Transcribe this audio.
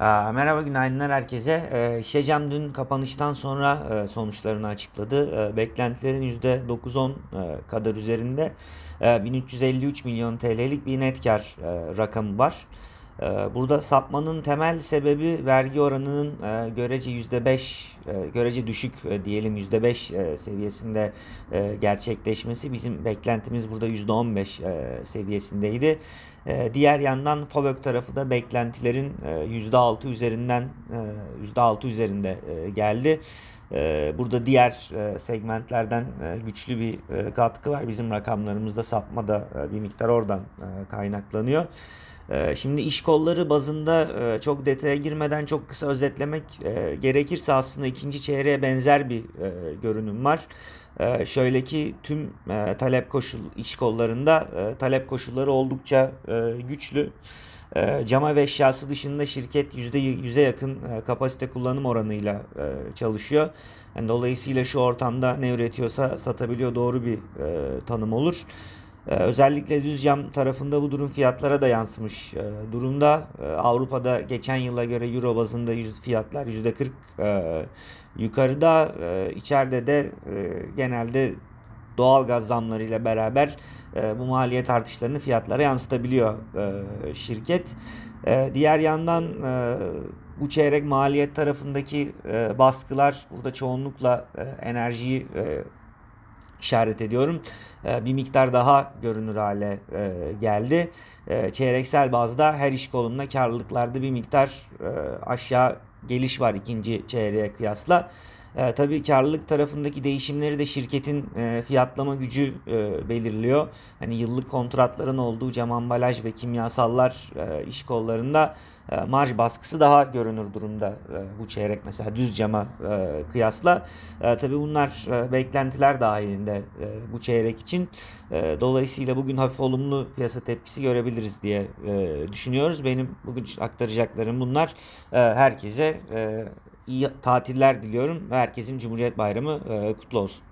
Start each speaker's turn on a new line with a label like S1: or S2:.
S1: Merhaba, günaydınlar herkese. Ee, Şecem dün kapanıştan sonra e, sonuçlarını açıkladı. E, beklentilerin %9-10 e, kadar üzerinde e, 1353 milyon TL'lik bir net kar e, rakamı var. E, burada sapmanın temel sebebi vergi oranının e, görece %5, e, görece düşük e, diyelim %5 e, seviyesinde gerçekleşmesi. Bizim beklentimiz burada %15 e, seviyesindeydi. Diğer yandan FAVÖK tarafı da beklentilerin e, %6 üzerinden e, %6 üzerinde geldi. Burada diğer segmentlerden güçlü bir katkı var. Bizim rakamlarımızda sapma da bir miktar oradan kaynaklanıyor. E, Şimdi iş kolları bazında e, çok detaya girmeden çok kısa özetlemek e, gerekirse aslında ikinci çeyreğe benzer bir e, görünüm var. Şöyle ki tüm talep koşul iş kollarında talep koşulları oldukça güçlü. Cama ve eşyası dışında şirket %100'e yakın kapasite kullanım oranıyla çalışıyor. Dolayısıyla şu ortamda ne üretiyorsa satabiliyor doğru bir tanım olur. Ee, özellikle düz cam tarafında bu durum fiyatlara da yansımış e, durumda. E, Avrupa'da geçen yıla göre euro bazında fiyatlar %40 e, yukarıda. E, içeride de e, genelde doğal gaz zamlarıyla beraber bu maliyet artışlarını fiyatlara yansıtabiliyor şirket. Diğer yandan bu çeyrek maliyet tarafındaki baskılar burada çoğunlukla enerjiyi işaret ediyorum. E, bir miktar daha görünür hale e, geldi. E, çeyreksel bazda her iş kolunda karlılıklarda bir miktar e, aşağı geliş var ikinci çeyreğe kıyasla. E, tabii karlılık tarafındaki değişimleri de şirketin e, fiyatlama gücü e, belirliyor. Hani yıllık kontratların olduğu cam ambalaj ve kimyasallar e, iş kollarında e, marj baskısı daha görünür durumda e, bu çeyrek mesela düz cama e, kıyasla. E, tabii bunlar e, beklentiler dahilinde e, bu çeyrek için. E, dolayısıyla bugün hafif olumlu piyasa tepkisi görebiliriz diye e, düşünüyoruz. Benim bugün aktaracaklarım bunlar. E, herkese e, iyi tatiller diliyorum herkesin Cumhuriyet Bayramı e, kutlu olsun.